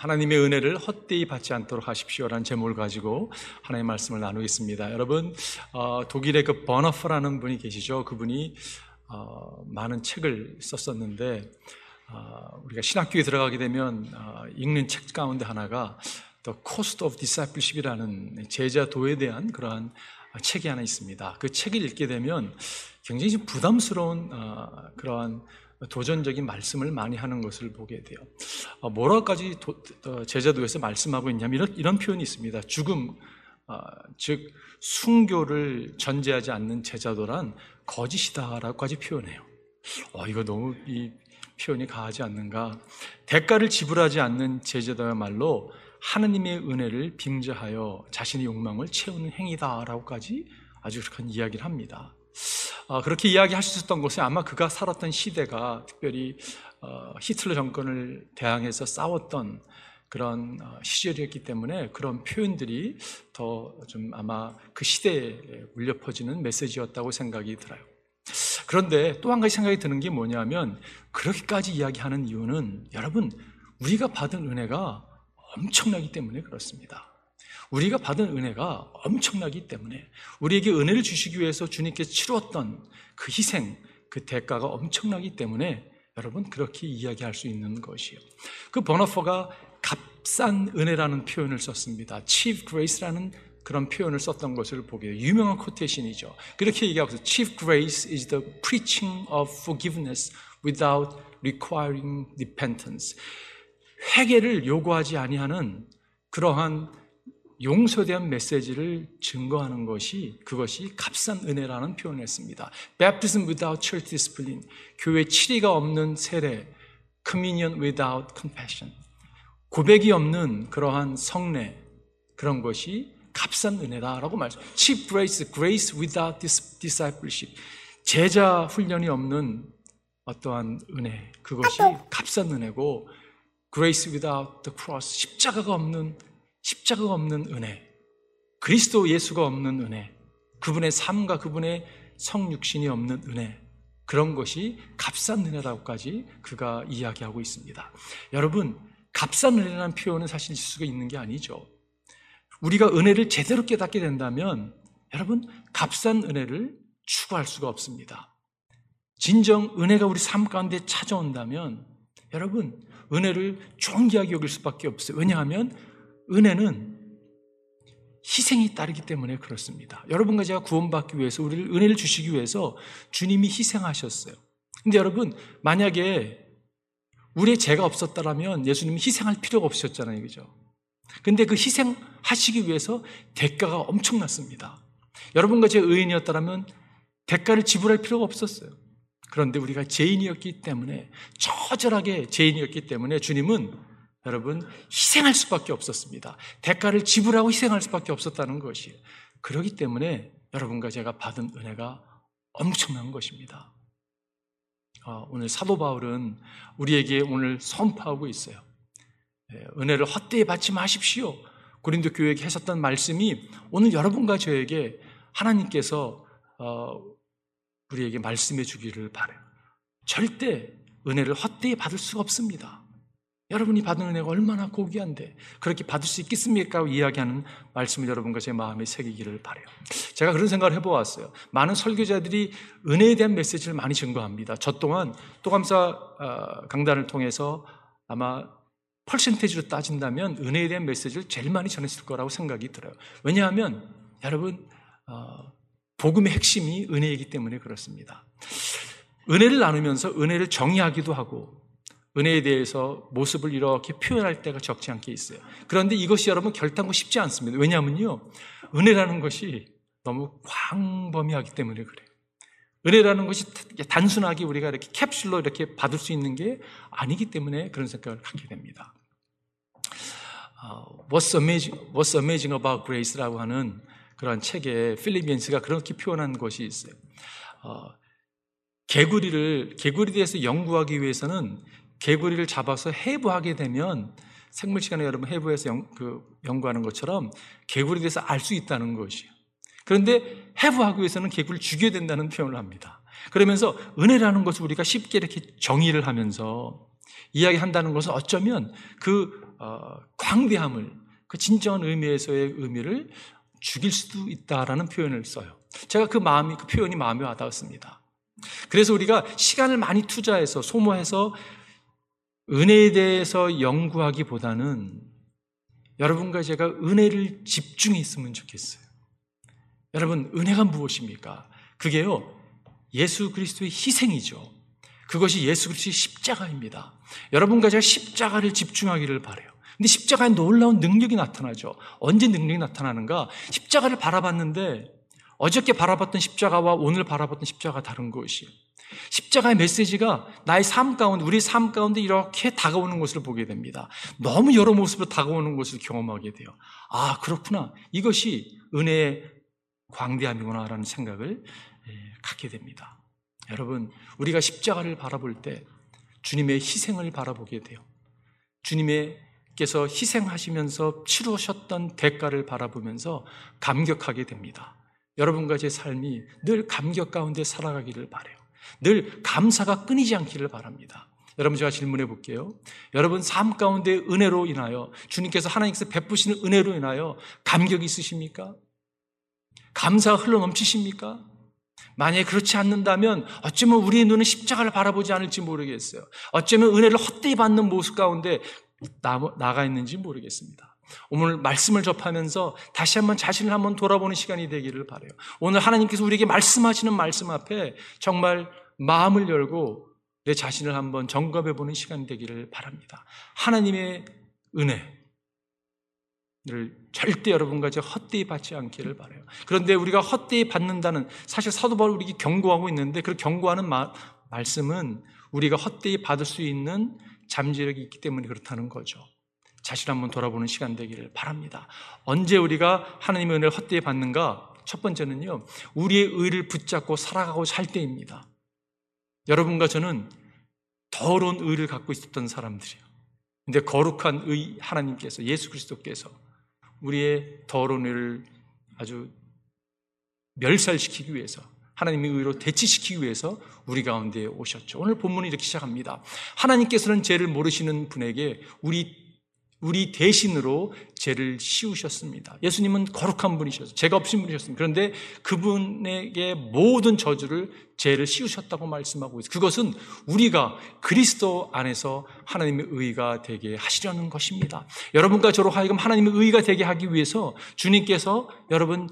하나님의 은혜를 헛되이 받지 않도록 하십시오라는 제목을 가지고 하나님의 말씀을 나누겠습니다. 여러분 어, 독일의 그 버너프라는 분이 계시죠. 그분이 어, 많은 책을 썼었는데 어, 우리가 신학교에 들어가게 되면 읽는 책 가운데 하나가 The Cost of Discipleship이라는 제자도에 대한 그러한 책이 하나 있습니다. 그 책을 읽게 되면 굉장히 좀 부담스러운 그러한 도전적인 말씀을 많이 하는 것을 보게 돼요. 어, 뭐라까지 어, 제자도에서 말씀하고 있냐면 이런, 이런 표현이 있습니다. 죽음, 어, 즉 순교를 전제하지 않는 제자도란 거짓이다라고까지 표현해요. 어, 이거 너무 이 표현이 가하지 않는가? 대가를 지불하지 않는 제자도야말로 하느님의 은혜를 빙자하여 자신의 욕망을 채우는 행위다라고까지 아주 그렇게 이야기를 합니다. 어, 그렇게 이야기할 수 있었던 것은 아마 그가 살았던 시대가 특별히 어, 히틀러 정권을 대항해서 싸웠던 그런 어, 시절이었기 때문에 그런 표현들이 더 좀 아마 그 시대에 울려 퍼지는 메시지였다고 생각이 들어요. 그런데 또 한 가지 생각이 드는 게 뭐냐면 그렇게까지 이야기하는 이유는 여러분 우리가 받은 은혜가 엄청나기 때문에 그렇습니다. 우리가 받은 은혜가 엄청나기 때문에 우리에게 은혜를 주시기 위해서 주님께 치루었던 그 희생, 그 대가가 엄청나기 때문에 여러분 그렇게 이야기할 수 있는 것이요. 그 버너퍼가 값싼 은혜라는 표현을 썼습니다. chief grace라는 그런 표현을 썼던 것을 보게 돼요. 유명한 코테이션이죠. 그렇게 얘기하고 있어요. chief grace is the preaching of forgiveness without requiring repentance. 회개를 요구하지 아니하는 그러한 용서에 대한 메시지를 증거하는 것이 그것이 값싼 은혜라는 표현을 했습니다. Baptism without church discipline, 교회 치리가 없는 세례, communion without compassion, 고백이 없는 그러한 성례 그런 것이 값싼 은혜다라고 말씀. Cheap grace, grace without discipleship, 제자 훈련이 없는 어떠한 은혜 그것이 값싼 은혜고 grace without the cross, 십자가가 없는 십자가가 없는 은혜, 그리스도 예수가 없는 은혜, 그분의 삶과 그분의 성육신이 없는 은혜, 그런 것이 값싼 은혜라고까지 그가 이야기하고 있습니다. 여러분, 값싼 은혜라는 표현은 사실 있을 수가 있는 게 아니죠. 우리가 은혜를 제대로 깨닫게 된다면 여러분, 값싼 은혜를 추구할 수가 없습니다. 진정 은혜가 우리 삶 가운데 찾아온다면 여러분, 은혜를 존귀하게 여길 수밖에 없어요. 왜냐하면 은혜는 희생이 따르기 때문에 그렇습니다. 여러분과 제가 구원받기 위해서 우리를 은혜를 주시기 위해서 주님이 희생하셨어요. 근데 여러분, 만약에 우리의 죄가 없었다면 예수님이 희생할 필요가 없으셨잖아요. 그죠? 근데 그 희생하시기 위해서 대가가 엄청났습니다. 여러분과 제 의인이었다면 대가를 지불할 필요가 없었어요. 그런데 우리가 죄인이었기 때문에, 처절하게 죄인이었기 때문에 주님은 여러분 희생할 수밖에 없었습니다. 대가를 지불하고 희생할 수밖에 없었다는 것이에요. 그렇기 때문에 여러분과 제가 받은 은혜가 엄청난 것입니다. 어, 오늘 사도 바울은 우리에게 오늘 선포하고 있어요. 예, 은혜를 헛되이 받지 마십시오. 고린도 교회에게 하셨던 말씀이 오늘 여러분과 저에게 하나님께서 어, 우리에게 말씀해 주기를 바래요. 절대 은혜를 헛되이 받을 수가 없습니다. 여러분이 받은 은혜가 얼마나 고귀한데 그렇게 받을 수 있겠습니까? 이야기하는 말씀을 여러분과 제 마음에 새기기를 바래요. 제가 그런 생각을 해보았어요. 많은 설교자들이 은혜에 대한 메시지를 많이 증거합니다. 저 또한 또감사 어, 강단을 통해서 아마 퍼센테지로 따진다면 은혜에 대한 메시지를 제일 많이 전했을 거라고 생각이 들어요. 왜냐하면 여러분 어, 복음의 핵심이 은혜이기 때문에 그렇습니다. 은혜를 나누면서 은혜를 정의하기도 하고 은혜에 대해서 모습을 이렇게 표현할 때가 적지 않게 있어요. 그런데 이것이 여러분 결단코 쉽지 않습니다. 왜냐하면요. 은혜라는 것이 너무 광범위하기 때문에 그래요. 은혜라는 것이 단순하게 우리가 이렇게 캡슐로 이렇게 받을 수 있는 게 아니기 때문에 그런 생각을 갖게 됩니다. Uh, What's amazing, What's amazing about grace라고 하는 그런 책에 필리핀스가 그렇게 표현한 것이 있어요. 어, 개구리를 개구리에 대해서 연구하기 위해서는 개구리를 잡아서 해부하게 되면 생물 시간에 여러분 해부해서 연, 그, 연구하는 것처럼 개구리에 대해서 알 수 있다는 것이에요. 그런데 해부하기 위해서는 개구리를 죽여야 된다는 표현을 합니다. 그러면서 은혜라는 것을 우리가 쉽게 이렇게 정의를 하면서 이야기한다는 것은 어쩌면 그 어, 광대함을 그 진정한 의미에서의 의미를 죽일 수도 있다라는 표현을 써요. 제가 그 마음이 그 표현이 마음에 와닿았습니다. 그래서 우리가 시간을 많이 투자해서 소모해서 은혜에 대해서 연구하기보다는 여러분과 제가 은혜를 집중했으면 좋겠어요. 여러분, 은혜가 무엇입니까? 그게요, 예수 그리스도의 희생이죠. 그것이 예수 그리스도의 십자가입니다. 여러분과 제가 십자가를 집중하기를 바래요. 근데 십자가에 놀라운 능력이 나타나죠. 언제 능력이 나타나는가? 십자가를 바라봤는데 어저께 바라봤던 십자가와 오늘 바라봤던 십자가가 다른 것이 십자가의 메시지가 나의 삶 가운데, 우리 삶 가운데 이렇게 다가오는 것을 보게 됩니다. 너무 여러 모습으로 다가오는 것을 경험하게 돼요. 아, 그렇구나. 이것이 은혜의 광대함이구나라는 생각을 예, 갖게 됩니다. 여러분, 우리가 십자가를 바라볼 때 주님의 희생을 바라보게 돼요. 주님께서 희생하시면서 치루셨던 대가를 바라보면서 감격하게 됩니다. 여러분과 제 삶이 늘 감격 가운데 살아가기를 바래요. 늘 감사가 끊이지 않기를 바랍니다. 여러분 제가 질문해 볼게요. 여러분 삶 가운데 은혜로 인하여 주님께서 하나님께서 베푸시는 은혜로 인하여 감격이 있으십니까? 감사가 흘러 넘치십니까? 만약에 그렇지 않는다면 어쩌면 우리의 눈은 십자가를 바라보지 않을지 모르겠어요. 어쩌면 은혜를 헛되이 받는 모습 가운데 나가 있는지 모르겠습니다. 오늘 말씀을 접하면서 다시 한번 자신을 한번 돌아보는 시간이 되기를 바래요. 오늘 하나님께서 우리에게 말씀하시는 말씀 앞에 정말 마음을 열고 내 자신을 한번 점검해 보는 시간이 되기를 바랍니다. 하나님의 은혜, 를 절대 여러분과 저 헛되이 받지 않기를 바래요. 그런데 우리가 헛되이 받는다는 사실 사도 바울 우리에게 경고하고 있는데 그 경고하는 마, 말씀은 우리가 헛되이 받을 수 있는 잠재력이 있기 때문에 그렇다는 거죠. 자신 한번 돌아보는 시간 되기를 바랍니다. 언제 우리가 하나님의 은혜를 헛되이 받는가? 첫 번째는요, 우리의 의를 붙잡고 살아가고 살 때입니다. 여러분과 저는 더러운 의를 갖고 있었던 사람들이에요. 근데 거룩한 의 하나님께서 예수 그리스도께서 우리의 더러운 의를 아주 멸살시키기 위해서 하나님의 의로 대치시키기 위해서 우리 가운데 오셨죠. 오늘 본문이 이렇게 시작합니다. 하나님께서는 죄를 모르시는 분에게 우리 우리 대신으로 죄를 씌우셨습니다. 예수님은 거룩한 분이셨어요. 죄가 없신 분이셨습니다. 그런데 그분에게 모든 저주를 죄를 씌우셨다고 말씀하고 있어요. 그것은 우리가 그리스도 안에서 하나님의 의가 되게 하시려는 것입니다. 여러분과 저로 하여금 하나님의 의가 되게 하기 위해서 주님께서 여러분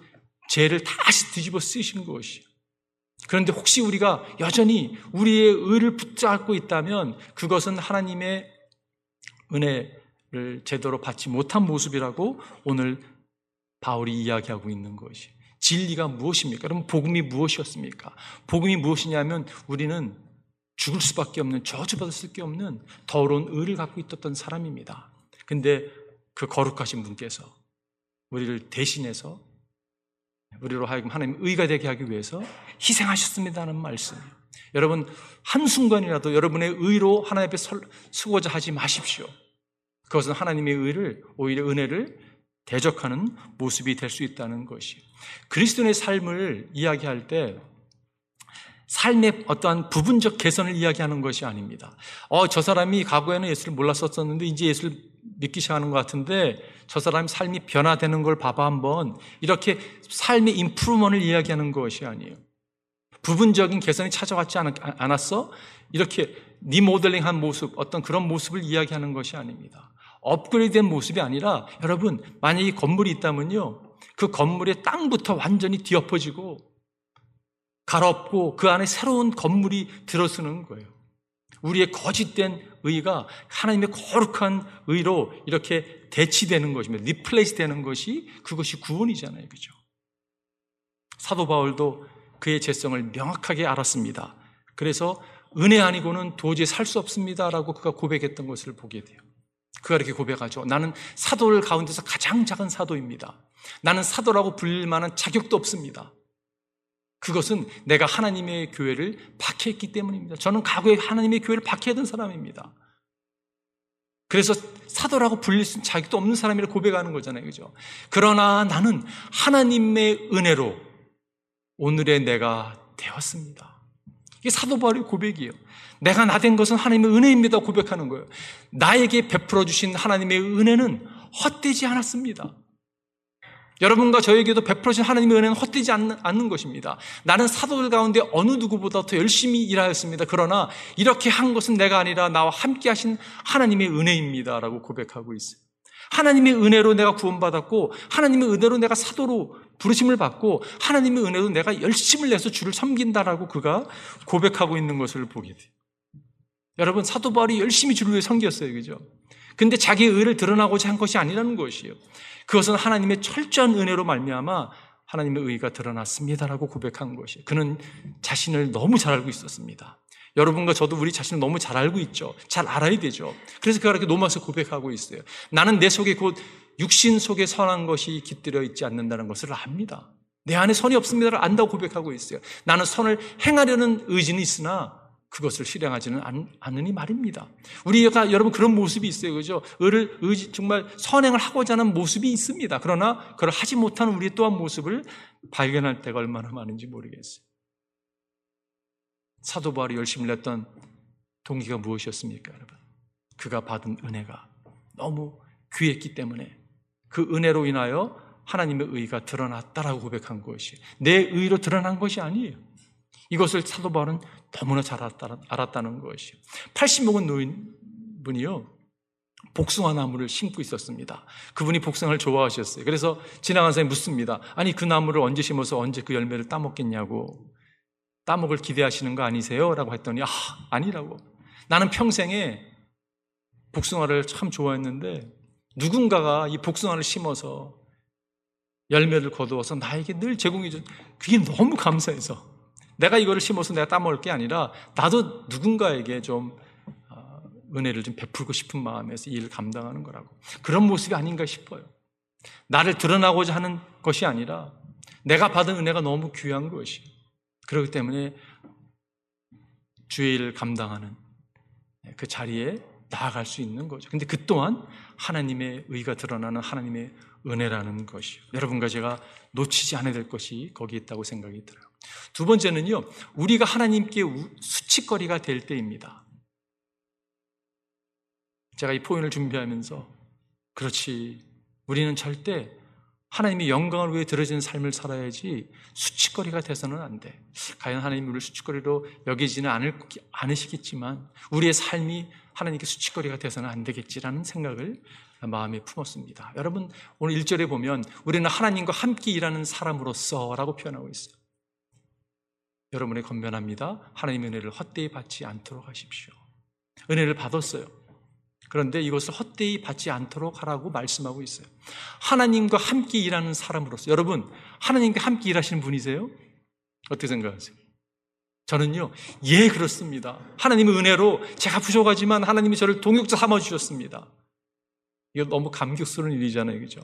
죄를 다시 뒤집어 쓰신 것이에요. 그런데 혹시 우리가 여전히 우리의 의를 붙잡고 있다면 그것은 하나님의 은혜 를 제대로 받지 못한 모습이라고 오늘 바울이 이야기하고 있는 것이 진리가 무엇입니까? 그럼 복음이 무엇이었습니까? 복음이 무엇이냐면 우리는 죽을 수밖에 없는 저주받을 수밖에 없는 더러운 의를 갖고 있었던 사람입니다. 근데 그 거룩하신 분께서 우리를 대신해서 우리로 하여금 하나님 의가 되게 하기 위해서 희생하셨습니다는 말씀이에요. 여러분 한순간이라도 여러분의 의로 하나님 앞에 서고자 하지 마십시오. 그것은 하나님의 의를 오히려 은혜를 대적하는 모습이 될 수 있다는 것이 그리스도의 삶을 이야기할 때 삶의 어떠한 부분적 개선을 이야기하는 것이 아닙니다. 어, 저 사람이 과거에는 예수를 몰랐었었는데 이제 예수를 믿기 시작하는 것 같은데 저 사람의 삶이 변화되는 걸 봐봐 한번 이렇게 삶의 인프루먼을 이야기하는 것이 아니에요. 부분적인 개선이 찾아왔지 않았어? 이렇게 리모델링한 모습, 어떤 그런 모습을 이야기하는 것이 아닙니다. 업그레이드된 모습이 아니라 여러분 만약에 건물이 있다면요 그 건물의 땅부터 완전히 뒤엎어지고 갈아엎고 그 안에 새로운 건물이 들어서는 거예요. 우리의 거짓된 의가 하나님의 거룩한 의로 이렇게 대치되는 것입니다. replace 되는 것이 그것이 구원이잖아요. 그죠? 사도 바울도 그의 죄성을 명확하게 알았습니다. 그래서 은혜 아니고는 도저히 살 수 없습니다라고 그가 고백했던 것을 보게 돼요. 그가 이렇게 고백하죠. 나는 사도를 가운데서 가장 작은 사도입니다. 나는 사도라고 불릴 만한 자격도 없습니다. 그것은 내가 하나님의 교회를 박해했기 때문입니다. 저는 과거에 하나님의 교회를 박해하던 사람입니다. 그래서 사도라고 불릴 수 있는 자격도 없는 사람이라 고백하는 거잖아요. 그죠? 그러나 나는 하나님의 은혜로 오늘의 내가 되었습니다. 이게 사도 바울의 고백이에요. 내가 나 된 것은 하나님의 은혜입니다. 고백하는 거예요. 나에게 베풀어 주신 하나님의 은혜는 헛되지 않았습니다. 여러분과 저에게도 베풀어 주신 하나님의 은혜는 헛되지 않는, 않는 것입니다. 나는 사도들 가운데 어느 누구보다 더 열심히 일하였습니다. 그러나 이렇게 한 것은 내가 아니라 나와 함께 하신 하나님의 은혜입니다. 라고 고백하고 있어요. 하나님의 은혜로 내가 구원받았고 하나님의 은혜로 내가 사도로 부르심을 받고 하나님의 은혜로 내가 열심을 내서 주를 섬긴다라고 그가 고백하고 있는 것을 보게 돼요. 여러분 사도 바울이 열심히 주를 위해 섬겼어요. 그죠? 근데 자기의 의를 드러나고자 한 것이 아니라는 것이에요. 그것은 하나님의 철저한 은혜로 말미암아 하나님의 의가 드러났습니다라고 고백한 것이에요. 그는 자신을 너무 잘 알고 있었습니다. 여러분과 저도 우리 자신을 너무 잘 알고 있죠. 잘 알아야 되죠. 그래서 그가 이렇게 노마서 고백하고 있어요. 나는 내 속에 곧 육신 속에 선한 것이 깃들여 있지 않는다는 것을 압니다. 내 안에 선이 없습니다를 안다고 고백하고 있어요. 나는 선을 행하려는 의지는 있으나 그것을 실행하지는 않, 으니 말입니다. 우리가 여러분 그런 모습이 있어요. 그죠? 의를 의지 정말 선행을 하고자 하는 모습이 있습니다. 그러나 그걸 하지 못하는 우리 또한 모습을 발견할 때가 얼마나 많은지 모르겠어요. 사도 바울이 열심히 냈던 동기가 무엇이었습니까, 여러분? 그가 받은 은혜가 너무 귀했기 때문에 그 은혜로 인하여 하나님의 의가 드러났다라고 고백한 것이 내 의로 드러난 것이 아니에요. 이것을 사도 바울은 너무나 잘 알았다, 는 것이요. 80 먹은 노인분이요. 복숭아 나무를 심고 있었습니다. 그분이 복숭아를 좋아하셨어요. 그래서 지나간 사람이 묻습니다. 아니 그 나무를 언제 심어서 언제 그 열매를 따먹겠냐고. 따먹을 기대하시는 거 아니세요? 라고 했더니, 아, 아니라고. 나는 평생에 복숭아를 참 좋아했는데, 누군가가 이 복숭아를 심어서 열매를 거두어서 나에게 늘 제공해준, 그게 너무 감사해서. 내가 이거를 심어서 내가 따먹을 게 아니라, 나도 누군가에게 좀, 어, 은혜를 좀 베풀고 싶은 마음에서 이 일을 감당하는 거라고. 그런 모습이 아닌가 싶어요. 나를 드러나고자 하는 것이 아니라, 내가 받은 은혜가 너무 귀한 것이. 그렇기 때문에 주의 일을 감당하는 그 자리에 나아갈 수 있는 거죠. 근데 그 또한 하나님의 의가 드러나는 하나님의 은혜라는 것이요. 여러분과 제가 놓치지 않아야 될 것이 거기에 있다고 생각이 들어요. 두 번째는요, 우리가 하나님께 수치거리가 될 때입니다. 제가 이 포인을 준비하면서, 그렇지, 우리는 절대 하나님의 영광을 위해 들어지는 삶을 살아야지 수치거리가 돼서는 안 돼. 과연 하나님이 우리를 수치거리로 여기지는 않을, 않으시겠지만 우리의 삶이 하나님께 수치거리가 돼서는 안 되겠지라는 생각을 마음에 품었습니다. 여러분, 오늘 1절에 보면 우리는 하나님과 함께 일하는 사람으로서 라고 표현하고 있어요. 여러분의 건면합니다. 하나님의 은혜를 헛되이 받지 않도록 하십시오. 은혜를 받았어요. 그런데 이것을 헛되이 받지 않도록 하라고 말씀하고 있어요. 하나님과 함께 일하는 사람으로서 여러분 하나님과 함께 일하시는 분이세요? 어떻게 생각하세요? 저는요, 예, 그렇습니다. 하나님의 은혜로 제가 부족하지만 하나님이 저를 동역자 삼아 주셨습니다. 이거 너무 감격스러운 일이잖아요, 그죠?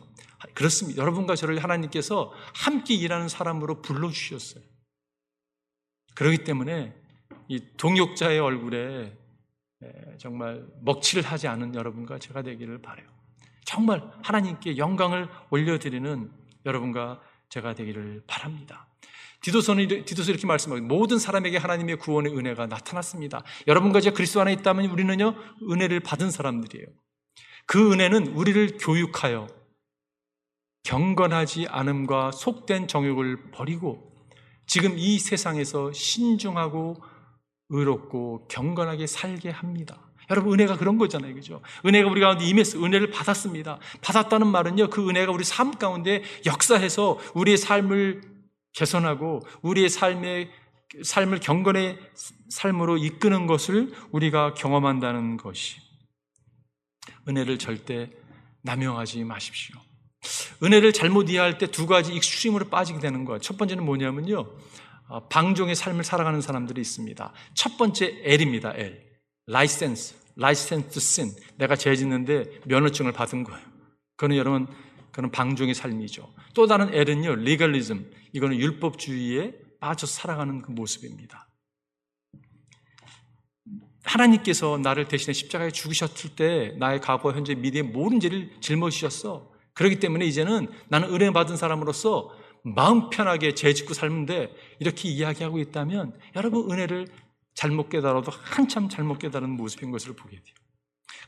그렇습니다. 여러분과 저를 하나님께서 함께 일하는 사람으로 불러주셨어요. 그렇기 때문에 이 동역자의 얼굴에 예, 정말 먹칠을 하지 않은 여러분과 제가 되기를 바래요. 정말 하나님께 영광을 올려드리는 여러분과 제가 되기를 바랍니다. 디도서는 디도서 이렇게 말씀하고 모든 사람에게 하나님의 구원의 은혜가 나타났습니다. 여러분과 제가 그리스도 안에 있다면 우리는요 은혜를 받은 사람들이에요. 그 은혜는 우리를 교육하여 경건하지 않음과 속된 정욕을 버리고 지금 이 세상에서 신중하고 의롭고 경건하게 살게 합니다. 여러분 은혜가 그런 거잖아요. 그죠? 은혜가 우리 가운데 임했어. 은혜를 받았습니다. 받았다는 말은요. 그 은혜가 우리 삶 가운데 역사해서 우리의 삶을 개선하고 우리의 삶의 삶을 경건의 삶으로 이끄는 것을 우리가 경험한다는 것이 은혜를 절대 남용하지 마십시오. 은혜를 잘못 이해할 때 두 가지 extreme으로 빠지게 되는 거예요. 첫 번째는 뭐냐면요. 어, 방종의 삶을 살아가는 사람들이 있습니다. 첫 번째 L입니다. L. License. License sin. 내가 죄 짓는데 면허증을 받은 거예요. 그거는 여러분 그는 방종의 삶이죠. 또 다른 L은요. Legalism. 이거는 율법주의에 빠져 살아가는 그 모습입니다. 하나님께서 나를 대신에 십자가에 죽으셨을 때 나의 과거, 현재, 미래의 모든 죄를 짊어지셨어. 그렇기 때문에 이제는 나는 은혜 받은 사람으로서 마음 편하게 죄 짓고 살는데 이렇게 이야기하고 있다면 여러분 은혜를 잘못 깨달아도 한참 잘못 깨달은 모습인 것을 보게 돼요.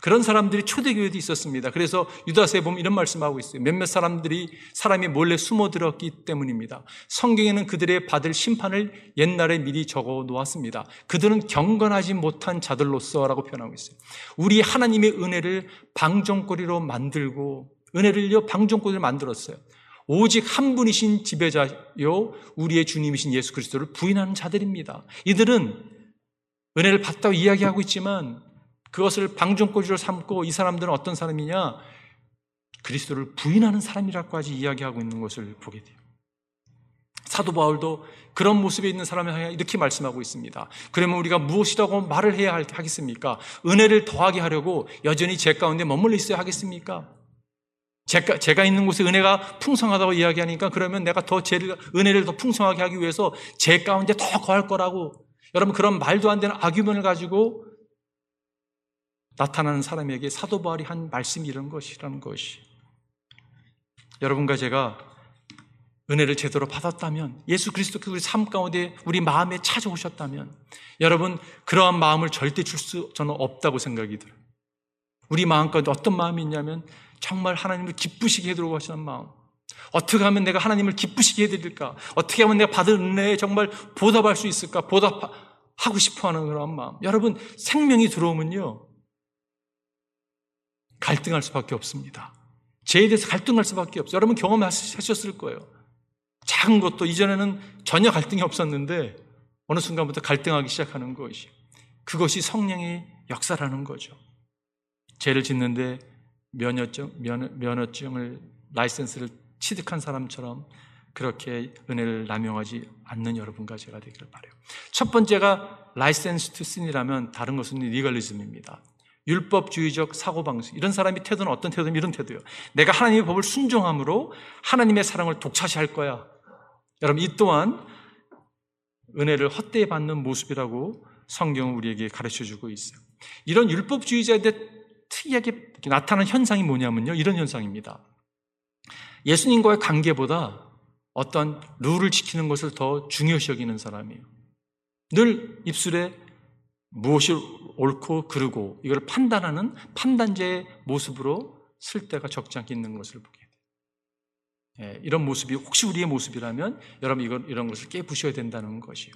그런 사람들이 초대교회도 있었습니다. 그래서 유다서에 보면 이런 말씀하고 있어요. 몇몇 사람들이 사람이 몰래 숨어 들었기 때문입니다. 성경에는 그들의 받을 심판을 옛날에 미리 적어 놓았습니다. 그들은 경건하지 못한 자들로서라고 표현하고 있어요. 우리 하나님의 은혜를 방종거리로 만들고 은혜를요 방종거리로 만들었어요. 오직 한 분이신 지배자요 우리의 주님이신 예수 그리스도를 부인하는 자들입니다. 이들은 은혜를 받다고 이야기하고 있지만 그것을 방종꼬지로 삼고 이 사람들은 어떤 사람이냐? 그리스도를 부인하는 사람이라고까지 이야기하고 있는 것을 보게 돼요. 사도 바울도 그런 모습에 있는 사람을 향해 이렇게 말씀하고 있습니다. 그러면 우리가 무엇이라고 말을 해야 하겠습니까? 은혜를 더하게 하려고 여전히 제 가운데 머물러 있어야 하겠습니까? 제가, 제가 있는 곳에 은혜가 풍성하다고 이야기하니까 그러면 내가 더 죄를, 은혜를 더 풍성하게 하기 위해서 제 가운데 더 거할 거라고 여러분 그런 말도 안 되는 악유문을 가지고 나타나는 사람에게 사도 바울이 한 말씀이 이런 것이라는 것이 여러분과 제가 은혜를 제대로 받았다면 예수 그리스도께서 우리 삶 가운데 우리 마음에 찾아오셨다면 여러분 그러한 마음을 절대 줄 수 저는 없다고 생각이 들어요. 우리 마음 가운데 어떤 마음이 있냐면 정말 하나님을 기쁘시게 해드리고 하시는 마음. 어떻게 하면 내가 하나님을 기쁘시게 해드릴까? 어떻게 하면 내가 받은 은혜에 정말 보답할 수 있을까? 보답하고 싶어 하는 그런 마음. 여러분, 생명이 들어오면요. 갈등할 수밖에 없습니다. 죄에 대해서 갈등할 수밖에 없어요. 여러분 경험하셨을 거예요. 작은 것도 이전에는 전혀 갈등이 없었는데 어느 순간부터 갈등하기 시작하는 것이 그것이 성령의 역사라는 거죠. 죄를 짓는데 면허증, 면, 면허 증을 license를 취득한 사람처럼 그렇게 은혜를 남용하지 않는 여러분과 제가 되기를 바래요. 첫 번째가 license to sin이라면 다른 것은 legalism입니다. 율법주의적 사고방식. 이런 사람이 태도는 어떤 태도냐면 이런 태도예요. 내가 하나님의 법을 순종함으로 하나님의 사랑을 독차지할 거야. 여러분, 이 또한 은혜를 헛되이 받는 모습이라고 성경은 우리에게 가르쳐 주고 있어요. 이런 율법주의자들 특이하게 나타나는 현상이 뭐냐면요. 이런 현상입니다. 예수님과의 관계보다 어떤 룰을 지키는 것을 더 중요시 여기는 사람이에요. 늘 입술에 무엇이 옳고 그르고 이걸 판단하는 판단자의 모습으로 쓸 때가 적지 않게 있는 것을 보게 돼요. 예, 이런 모습이 혹시 우리의 모습이라면 여러분 이건 이런 것을 깨부셔야 된다는 것이에요.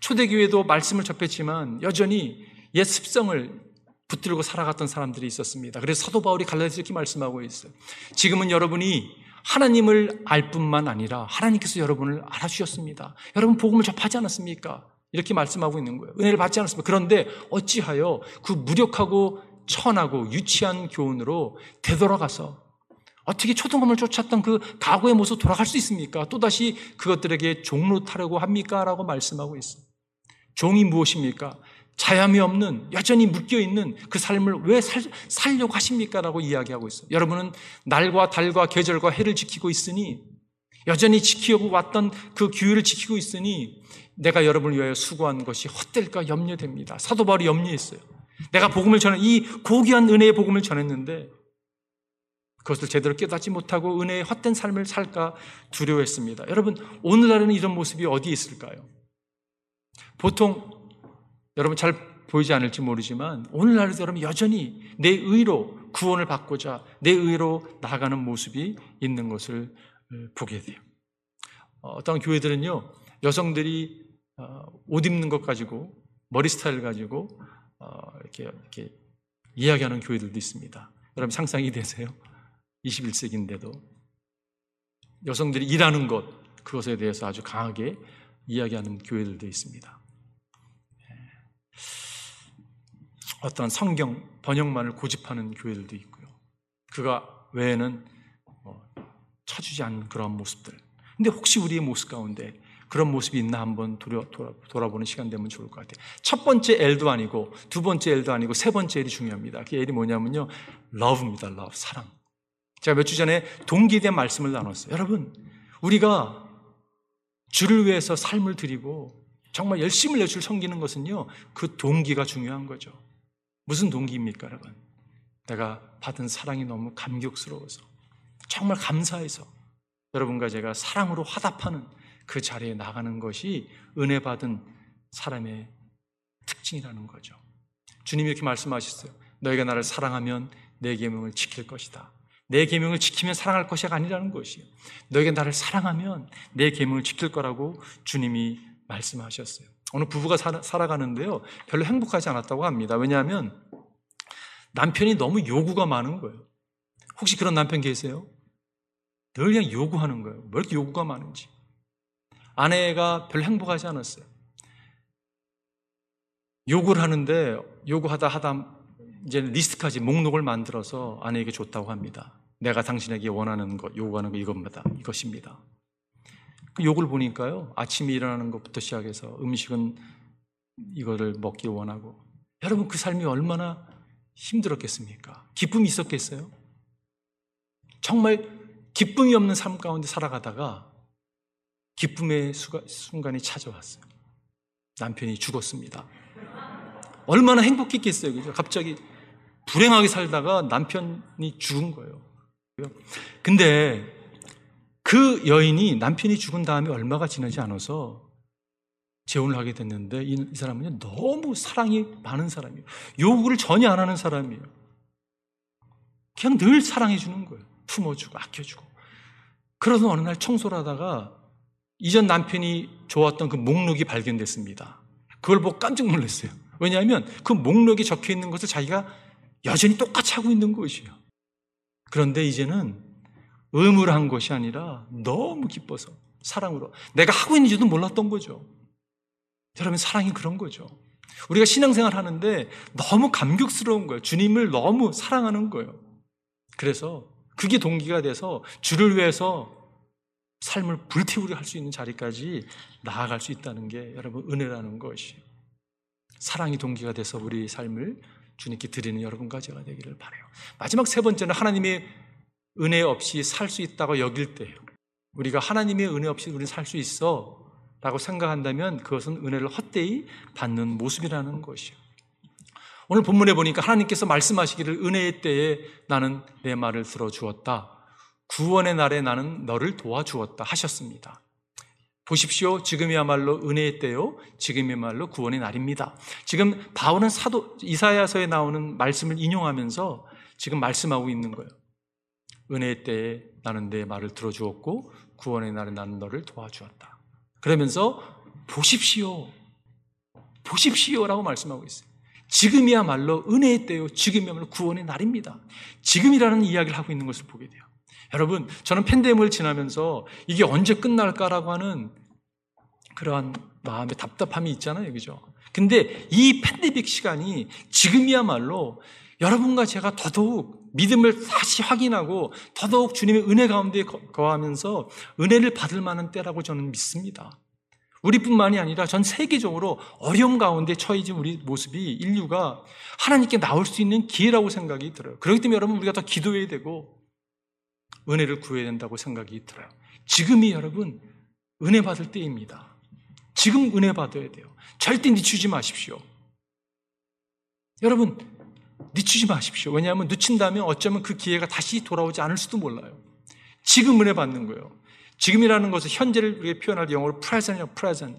초대교회도 말씀을 접했지만 여전히 옛 습성을 붙들고 살아갔던 사람들이 있었습니다. 그래서 사도 바울이 갈라디아서 이렇게 말씀하고 있어요. 지금은 여러분이 하나님을 알 뿐만 아니라 하나님께서 여러분을 알아주셨습니다. 여러분 복음을 접하지 않았습니까? 이렇게 말씀하고 있는 거예요. 은혜를 받지 않았습니다. 그런데 어찌하여 그 무력하고 천하고 유치한 교훈으로 되돌아가서 어떻게 초등검을 쫓았던 그 과거의 모습 돌아갈 수 있습니까? 또다시 그것들에게 종로 타려고 합니까? 라고 말씀하고 있습니다. 종이 무엇입니까? 자염이 없는 여전히 묶여 있는 그 삶을 왜 살, 살려고 하십니까? 라고 이야기하고 있어요. 여러분은 날과 달과 계절과 해를 지키고 있으니 여전히 지키고 왔던 그 규율을 지키고 있으니 내가 여러분을 위하여 수고한 것이 헛될까 염려됩니다. 사도 바울이 염려했어요. 내가 복음을 전해 이 고귀한 은혜의 복음을 전했는데 그것을 제대로 깨닫지 못하고 은혜의 헛된 삶을 살까 두려워했습니다. 여러분 오늘날에는 이런 모습이 어디에 있을까요? 보통 여러분 잘 보이지 않을지 모르지만 오늘날에도 여러분 여전히 내 의로 구원을 받고자 내 의로 나아가는 모습이 있는 것을 보게 돼요. 어, 어떤 교회들은요 여성들이 어, 옷 입는 것 가지고 머리 스타일 가지고 어, 이렇게 이렇게 이야기하는 교회들도 있습니다. 여러분 상상이 되세요? 21세기인데도 여성들이 일하는 것 그것에 대해서 아주 강하게 이야기하는 교회들도 있습니다. 예. 어떤 성경 번역만을 고집하는 교회들도 있고요. 그가 외에는 뭐 쳐주지 않는 그런 모습들. 근데 혹시 우리의 모습 가운데 그런 모습이 있나 한번 돌아, 돌아, 보는 시간 되면 좋을 것 같아요. 첫 번째 L도 아니고 두 번째 L도 아니고 세 번째 L이 중요합니다. 그 L이 뭐냐면요. love입니다. love. 사랑. 제가 몇 주 전에 동기에 대한 말씀을 나눴어요. 여러분, 우리가 주를 위해서 삶을 드리고 정말 열심을 내줄 섬기는 것은요. 그 동기가 중요한 거죠. 무슨 동기입니까, 여러분? 내가 받은 사랑이 너무 감격스러워서 정말 감사해서 여러분과 제가 사랑으로 화답하는 그 자리에 나가는 것이 은혜 받은 사람의 특징이라는 거죠. 주님이 이렇게 말씀하셨어요. 너희가 나를 사랑하면 내 계명을 지킬 것이다. 내 계명을 지키면 사랑할 것이 아니라는 것이요. 너희가 나를 사랑하면 내 계명을 지킬 거라고 주님이 말씀하셨어요. 어느 부부가 살아, 가는데요 별로 행복하지 않았다고 합니다. 왜냐하면 남편이 너무 요구가 많은 거예요. 혹시 그런 남편 계세요? 늘 그냥 요구하는 거예요. 왜 이렇게 요구가 많은지. 아내가 별로 행복하지 않았어요. 요구를 하는데 요구하다 하다 이제 리스트까지 목록을 만들어서 아내에게 줬다고 합니다. 내가 당신에게 원하는 것, 요구하는 것 이겁니다. 이것입니다. 그 욕을 보니까요. 아침에 일어나는 것부터 시작해서 음식은 이거를 먹기 원하고 여러분 그 삶이 얼마나 힘들었겠습니까? 기쁨이 있었겠어요? 정말 기쁨이 없는 삶 가운데 살아가다가 기쁨의 순간이 찾아왔어요. 남편이 죽었습니다. 얼마나 행복했겠어요. 그죠? 갑자기 불행하게 살다가 남편이 죽은 거예요. 근데 그 여인이 남편이 죽은 다음에 얼마가 지나지 않아서 재혼을 하게 됐는데 이, 사람은 너무 사랑이 많은 사람이에요. 요구를 전혀 안 하는 사람이에요. 그냥 늘 사랑해 주는 거예요. 품어주고 아껴주고. 그러던 어느 날 청소를 하다가 이전 남편이 좋았던 그 목록이 발견됐습니다. 그걸 보고 깜짝 놀랐어요. 왜냐하면 그 목록에 적혀 있는 것을 자기가 여전히 똑같이 하고 있는 것이에요. 그런데 이제는 의무를 한 것이 아니라 너무 기뻐서 사랑으로 내가 하고 있는지도 몰랐던 거죠. 여러분 사랑이 그런 거죠. 우리가 신앙생활 하는데 너무 감격스러운 거예요. 주님을 너무 사랑하는 거예요. 그래서 그게 동기가 돼서 주를 위해서 삶을 불태우려 할 수 있는 자리까지 나아갈 수 있다는 게 여러분 은혜라는 것이 사랑이 동기가 돼서 우리 삶을 주님께 드리는 여러분과 제가 되기를 바래요. 마지막 세 번째는 하나님의 은혜 없이 살 수 있다고 여길 때예요. 우리가 하나님의 은혜 없이 우리는 살 수 있어 라고 생각한다면 그것은 은혜를 헛되이 받는 모습이라는 것이요. 오늘 본문에 보니까 하나님께서 말씀하시기를 은혜의 때에 나는 내 말을 들어주었다. 구원의 날에 나는 너를 도와주었다 하셨습니다. 보십시오. 지금이야말로 은혜의 때요. 지금이야말로 구원의 날입니다. 지금 바울은 사도 이사야서에 나오는 말씀을 인용하면서 지금 말씀하고 있는 거예요. 은혜의 때에 나는 내 말을 들어주었고 구원의 날에 나는 너를 도와주었다. 그러면서 보십시오. 보십시오라고 말씀하고 있어요. 지금이야말로 은혜의 때요. 지금이야말로 구원의 날입니다. 지금이라는 이야기를 하고 있는 것을 보게 돼요. 여러분, 저는 팬데믹을 지나면서 이게 언제 끝날까라고 하는 그러한 마음의 답답함이 있잖아요. 그죠? 근데 이 팬데믹 시간이 지금이야말로 여러분과 제가 더더욱 믿음을 다시 확인하고 더더욱 주님의 은혜 가운데 거하면서 은혜를 받을 만한 때라고 저는 믿습니다. 우리뿐만이 아니라 전 세계적으로 어려움 가운데 처해진 우리 모습이 인류가 하나님께 나올 수 있는 기회라고 생각이 들어요. 그렇기 때문에 여러분 우리가 더 기도해야 되고 은혜를 구해야 된다고 생각이 들어요. 지금이 여러분 은혜 받을 때입니다. 지금 은혜 받아야 돼요. 절대 늦추지 마십시오. 여러분 늦추지 마십시오. 왜냐하면 늦춘다면 어쩌면 그 기회가 다시 돌아오지 않을 수도 몰라요. 지금 은혜 받는 거예요. 지금이라는 것은 현재를 표현할 영어로 present이요, present.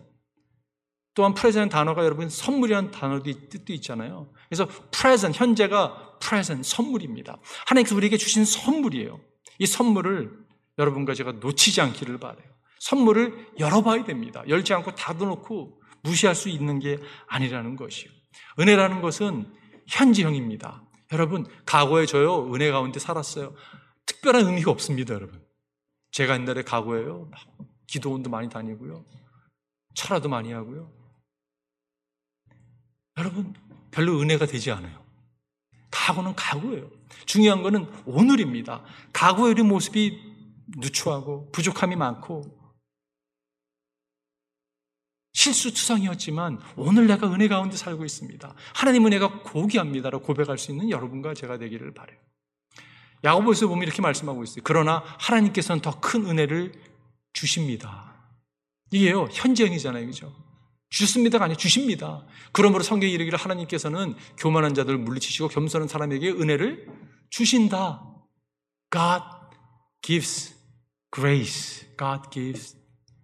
또한 present 단어가 여러분 선물이라는 단어도 뜻도 있잖아요. 그래서 present, 현재가 present, 선물입니다. 하나님께서 우리에게 주신 선물이에요. 이 선물을 여러분과 제가 놓치지 않기를 바래요. 선물을 열어봐야 됩니다. 열지 않고 닫아놓고 무시할 수 있는 게 아니라는 것이요. 은혜라는 것은 현지형입니다. 여러분, 과거에 저요, 은혜 가운데 살았어요. 특별한 의미가 없습니다, 여러분. 제가 옛날에 과거에요, 기도원도 많이 다니고요. 철화도 많이 하고요. 여러분, 별로 은혜가 되지 않아요. 과거는 과거예요. 중요한 것은 오늘입니다. 과거의 우리 모습이 누추하고 부족함이 많고 실수투성이었지만 오늘 내가 은혜 가운데 살고 있습니다. 하나님 은혜가 고귀합니다라고 고백할 수 있는 여러분과 제가 되기를 바래요. 야고보에서 보면 이렇게 말씀하고 있어요. 그러나 하나님께서는 더 큰 은혜를 주십니다. 이게요 현재형이잖아요, 그죠? 주십니다가 아니라 주십니다. 그러므로 성경이 이르기를 하나님께서는 교만한 자들을 물리치시고 겸손한 사람에게 은혜를 주신다. God gives grace. God gives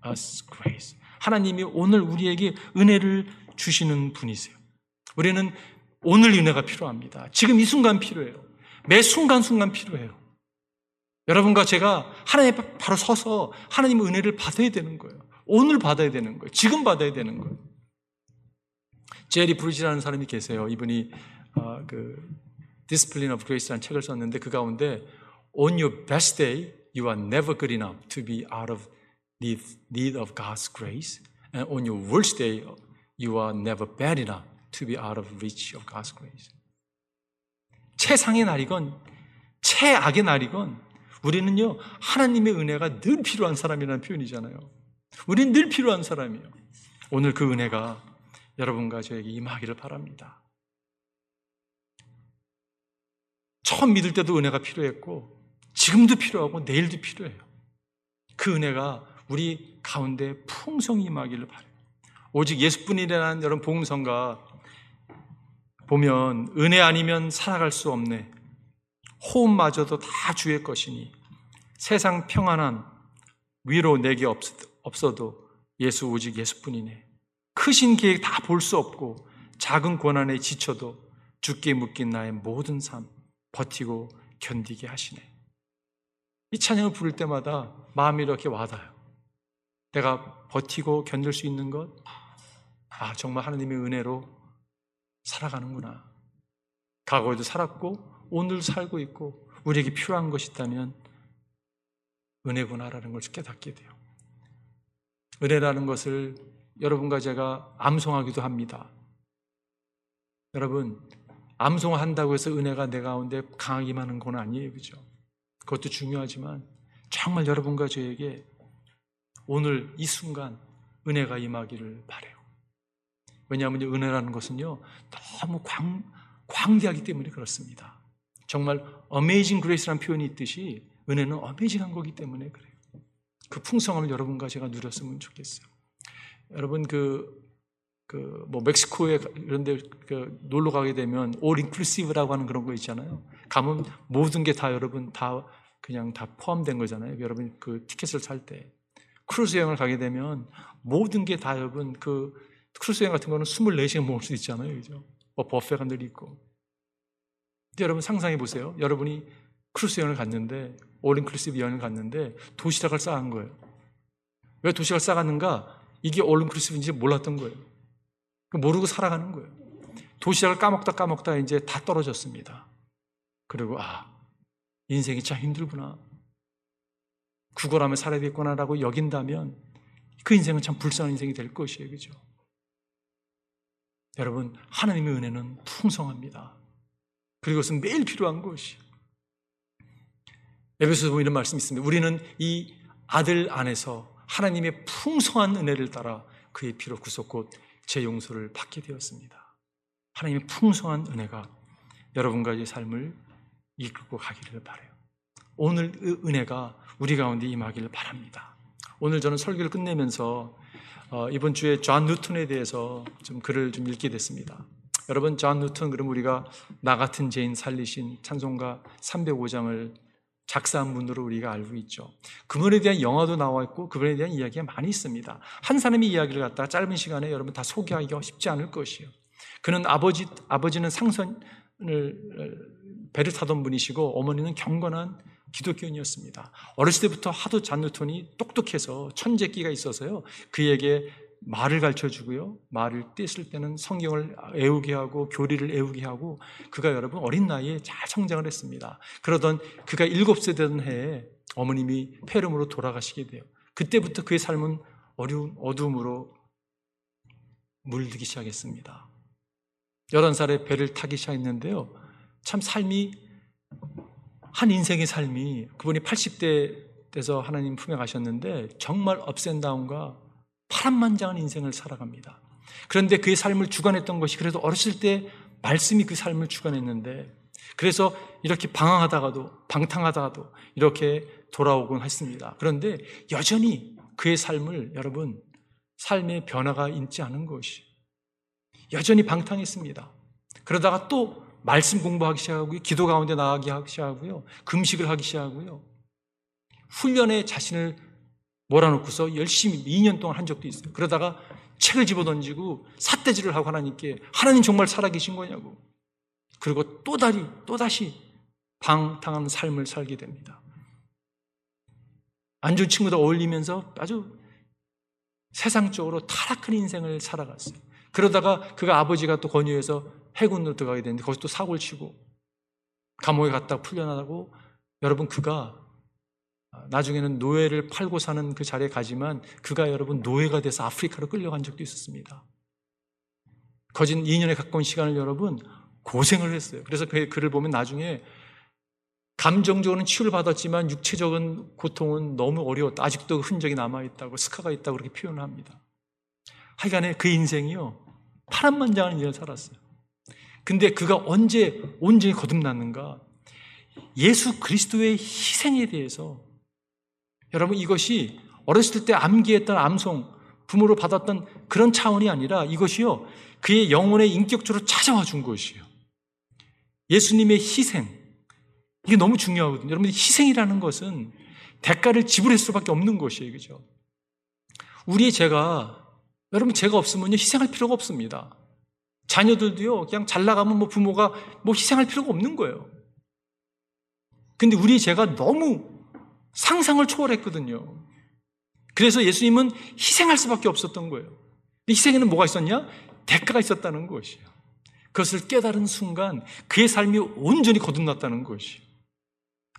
us grace. 하나님이 오늘 우리에게 은혜를 주시는 분이세요. 우리는 오늘 은혜가 필요합니다. 지금 이 순간 필요해요. 매 순간순간 필요해요. 여러분과 제가 하나님 앞에 바로 서서 하나님의 은혜를 받아야 되는 거예요. 오늘 받아야 되는 거예요. 지금 받아야 되는 거예요. 제리 브루지라는 사람이 계세요. 이분이 어, 그 Discipline of Grace라는 책을 썼는데 그 가운데 On your best day, you are never good enough to be out of need, need of God's grace. And on your worst day, you are never bad enough to be out of reach of God's grace. 최상의 날이건 최악의 날이건 우리는요 하나님의 은혜가 늘 필요한 사람이라는 표현이잖아요. 우리는 늘 필요한 사람이에요. 오늘 그 은혜가 여러분과 저에게 임하기를 바랍니다. 처음 믿을 때도 은혜가 필요했고 지금도 필요하고 내일도 필요해요. 그 은혜가 우리 가운데 풍성히 임하기를 바래요. 오직 예수뿐이라는 여러분 복음성가 보면 은혜 아니면 살아갈 수 없네. 호흡마저도 다 주의 것이니 세상 평안한 위로 내게 없어도 예수 오직 예수뿐이네. 크신 계획 다 볼 수 없고 작은 고난에 지쳐도 죽게 묶인 나의 모든 삶 버티고 견디게 하시네. 이 찬양을 부를 때마다 마음이 이렇게 와닿아요. 내가 버티고 견딜 수 있는 것, 아, 정말 하나님의 은혜로 살아가는구나. 과거에도 살았고, 오늘 살고 있고, 우리에게 필요한 것이 있다면 은혜구나라는 걸 깨닫게 돼요. 은혜라는 것을 여러분과 제가 암송하기도 합니다. 여러분, 암송한다고 해서 은혜가 내 가운데 강하게 임하는 건 아니에요. 그죠? 그것도 중요하지만 정말 여러분과 저에게 오늘 이 순간 은혜가 임하기를 바래요. 왜냐하면 은혜라는 것은요, 너무 광, 광대하기 때문에 그렇습니다. 정말 amazing grace라는 표현이 있듯이 은혜는 어메이징한 거기 때문에 그래요. 그 풍성함을 여러분과 제가 누렸으면 좋겠어요. 여러분 그 그 뭐 멕시코에 이런 데 그 놀러 가게 되면 올 인클루시브라고 하는 그런 거 있잖아요. 가면 모든 게 다 여러분 다 그냥 다 포함된 거잖아요. 여러분 그 티켓을 살 때. 크루즈 여행을 가게 되면 모든 게 다 여러분 그 크루즈 여행 같은 거는 24시간 먹을 수 있잖아요. 그죠? 뭐 buffet가 늘 있고. 여러분 상상해 보세요. 여러분이 크루즈 여행을 갔는데 all inclusive 여행을 갔는데 도시락을 싸간 거예요. 왜 도시락을 싸갔는가? 이게 all inclusive인지 몰랐던 거예요. 모르고 살아가는 거예요. 도시락을 까먹다 까먹다 이제 다 떨어졌습니다. 그리고 아 인생이 참 힘들구나. 구걸하며 살아야 겠구나라고 여긴다면 그 인생은 참 불쌍한 인생이 될 것이에요. 그죠? 여러분, 하나님의 은혜는 풍성합니다. 그리고 그것은 매일 필요한 것이. 에베소서 보면 이런 말씀이 있습니다. 우리는 이 아들 안에서 하나님의 풍성한 은혜를 따라 그의 피로 구속 곧 제 용서를 받게 되었습니다. 하나님의 풍성한 은혜가 여러분과 의 삶을 이끌고 가기를 바래요. 오늘 은혜가 우리 가운데 임하기를 바랍니다. 오늘 저는 설교를 끝내면서 어, 이번 주에 존 뉴턴에 대해서 좀 글을 좀 읽게 됐습니다. 여러분 존 뉴턴 그럼 우리가 나 같은 죄인 살리신 찬송가 305장을 작사한 분으로 우리가 알고 있죠. 그분에 대한 영화도 나와 있고 그분에 대한 이야기가 많이 있습니다. 한 사람의 이야기를 갖다가 짧은 시간에 여러분 다 소개하기가 쉽지 않을 것이에요. 그는 아버지 아버지는 상선을 배를 타던 분이시고 어머니는 경건한 기독교인이었습니다. 어렸을 때부터 하도 잔누톤이 똑똑해서 천재기가 있어서요. 그에게 말을 가르쳐 주고요. 말을 뗐을 때는 성경을 애우게 하고 교리를 애우게 하고 그가 여러분 어린 나이에 잘 성장을 했습니다. 그러던 그가 일곱 세 되던 해에 어머님이 폐렴으로 돌아가시게 돼요. 그때부터 그의 삶은 어려운 어둠으로 물들기 시작했습니다. 11살에 배를 타기 시작했는데요. 참 삶이 한 인생의 삶이 그분이 80대 돼서 하나님 품에 가셨는데 정말 업센다운과 파란만장한 인생을 살아갑니다. 그런데 그의 삶을 주관했던 것이 그래도 어렸을 때 말씀이 그 삶을 주관했는데 그래서 이렇게 방황하다가도 방탕하다가도 이렇게 돌아오곤 했습니다. 그런데 여전히 그의 삶을 여러분 삶의 변화가 있지 않은 것이 여전히 방탕했습니다. 그러다가 또 말씀 공부하기 시작하고요. 기도 가운데 나가기 시작하고요. 금식을 하기 시작하고요. 훈련에 자신을 몰아놓고서 열심히 2년 동안 한 적도 있어요. 그러다가 책을 집어던지고 삿대질을 하고 하나님께 하나님 정말 살아계신 거냐고. 그리고 또다시 또다시 방탕한 삶을 살게 됩니다. 안 좋은 친구들 어울리면서 아주 세상적으로 타락한 인생을 살아갔어요. 그러다가 그가 아버지가 또 권유해서 해군으로 들어가게 되는데 거기서 또 사고를 치고 감옥에 갔다 풀려나고 여러분 그가 나중에는 노예를 팔고 사는 그 자리에 가지만 그가 여러분 노예가 돼서 아프리카로 끌려간 적도 있었습니다. 거진 2년에 가까운 시간을 여러분 고생을 했어요. 그래서 그 글을 보면 나중에 감정적으로는 치유를 받았지만 육체적인 고통은 너무 어려웠다. 아직도 흔적이 남아있다고, 스카가 있다고 그렇게 표현을 합니다. 하여간에 그 인생이요. 파란만장한 인생을 살았어요. 근데 그가 언제 온전히 거듭났는가? 예수 그리스도의 희생에 대해서 여러분 이것이 어렸을 때 암기했던 암송, 부모로 받았던 그런 차원이 아니라 이것이요. 그의 영혼의 인격적으로 찾아와 준 것이에요. 예수님의 희생. 이게 너무 중요하거든요. 여러분, 희생이라는 것은 대가를 지불할 수밖에 없는 것이에요. 그죠? 우리의 죄가, 여러분, 죄가 없으면요, 희생할 필요가 없습니다. 자녀들도요, 그냥 잘 나가면 뭐 부모가 뭐 희생할 필요가 없는 거예요. 근데 우리 죄가 너무 상상을 초월했거든요. 그래서 예수님은 희생할 수밖에 없었던 거예요. 희생에는 뭐가 있었냐? 대가가 있었다는 것이에요. 그것을 깨달은 순간 그의 삶이 온전히 거듭났다는 것이에요.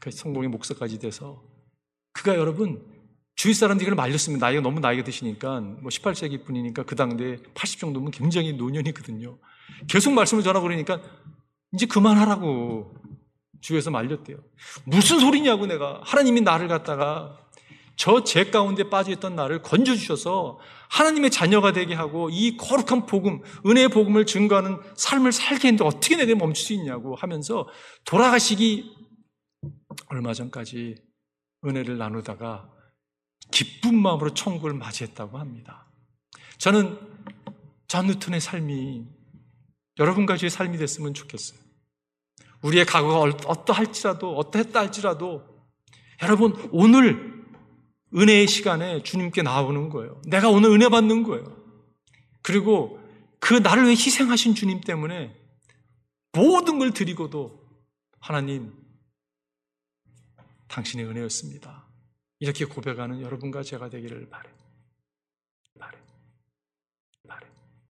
그 성공의 목사까지 돼서 그가 여러분 주위 사람들이 말렸습니다. 나이가 너무 나이가 드시니까 뭐 18세기 분이니까 그 당대 80 정도면 굉장히 노년이거든요. 계속 말씀을 전하고 그러니까 이제 그만하라고 주위에서 말렸대요. 무슨 소리냐고 내가 하나님이 나를 갖다가 저 죄 가운데 빠져있던 나를 건져주셔서 하나님의 자녀가 되게 하고 이 거룩한 복음, 은혜의 복음을 증거하는 삶을 살게 했는데 어떻게 내가 멈출 수 있냐고 하면서 돌아가시기 얼마 전까지 은혜를 나누다가 기쁜 마음으로 천국을 맞이했다고 합니다. 저는 존 뉴턴의 삶이 여러분과 저의 삶이 됐으면 좋겠어요. 우리의 각오가 어떠할지라도, 어떠했다 할지라도, 여러분, 오늘 은혜의 시간에 주님께 나오는 거예요. 내가 오늘 은혜 받는 거예요. 그리고 그 나를 위해 희생하신 주님 때문에 모든 걸 드리고도 하나님, 당신의 은혜였습니다. 이렇게 고백하는 여러분과 제가 되기를 바래. 바래.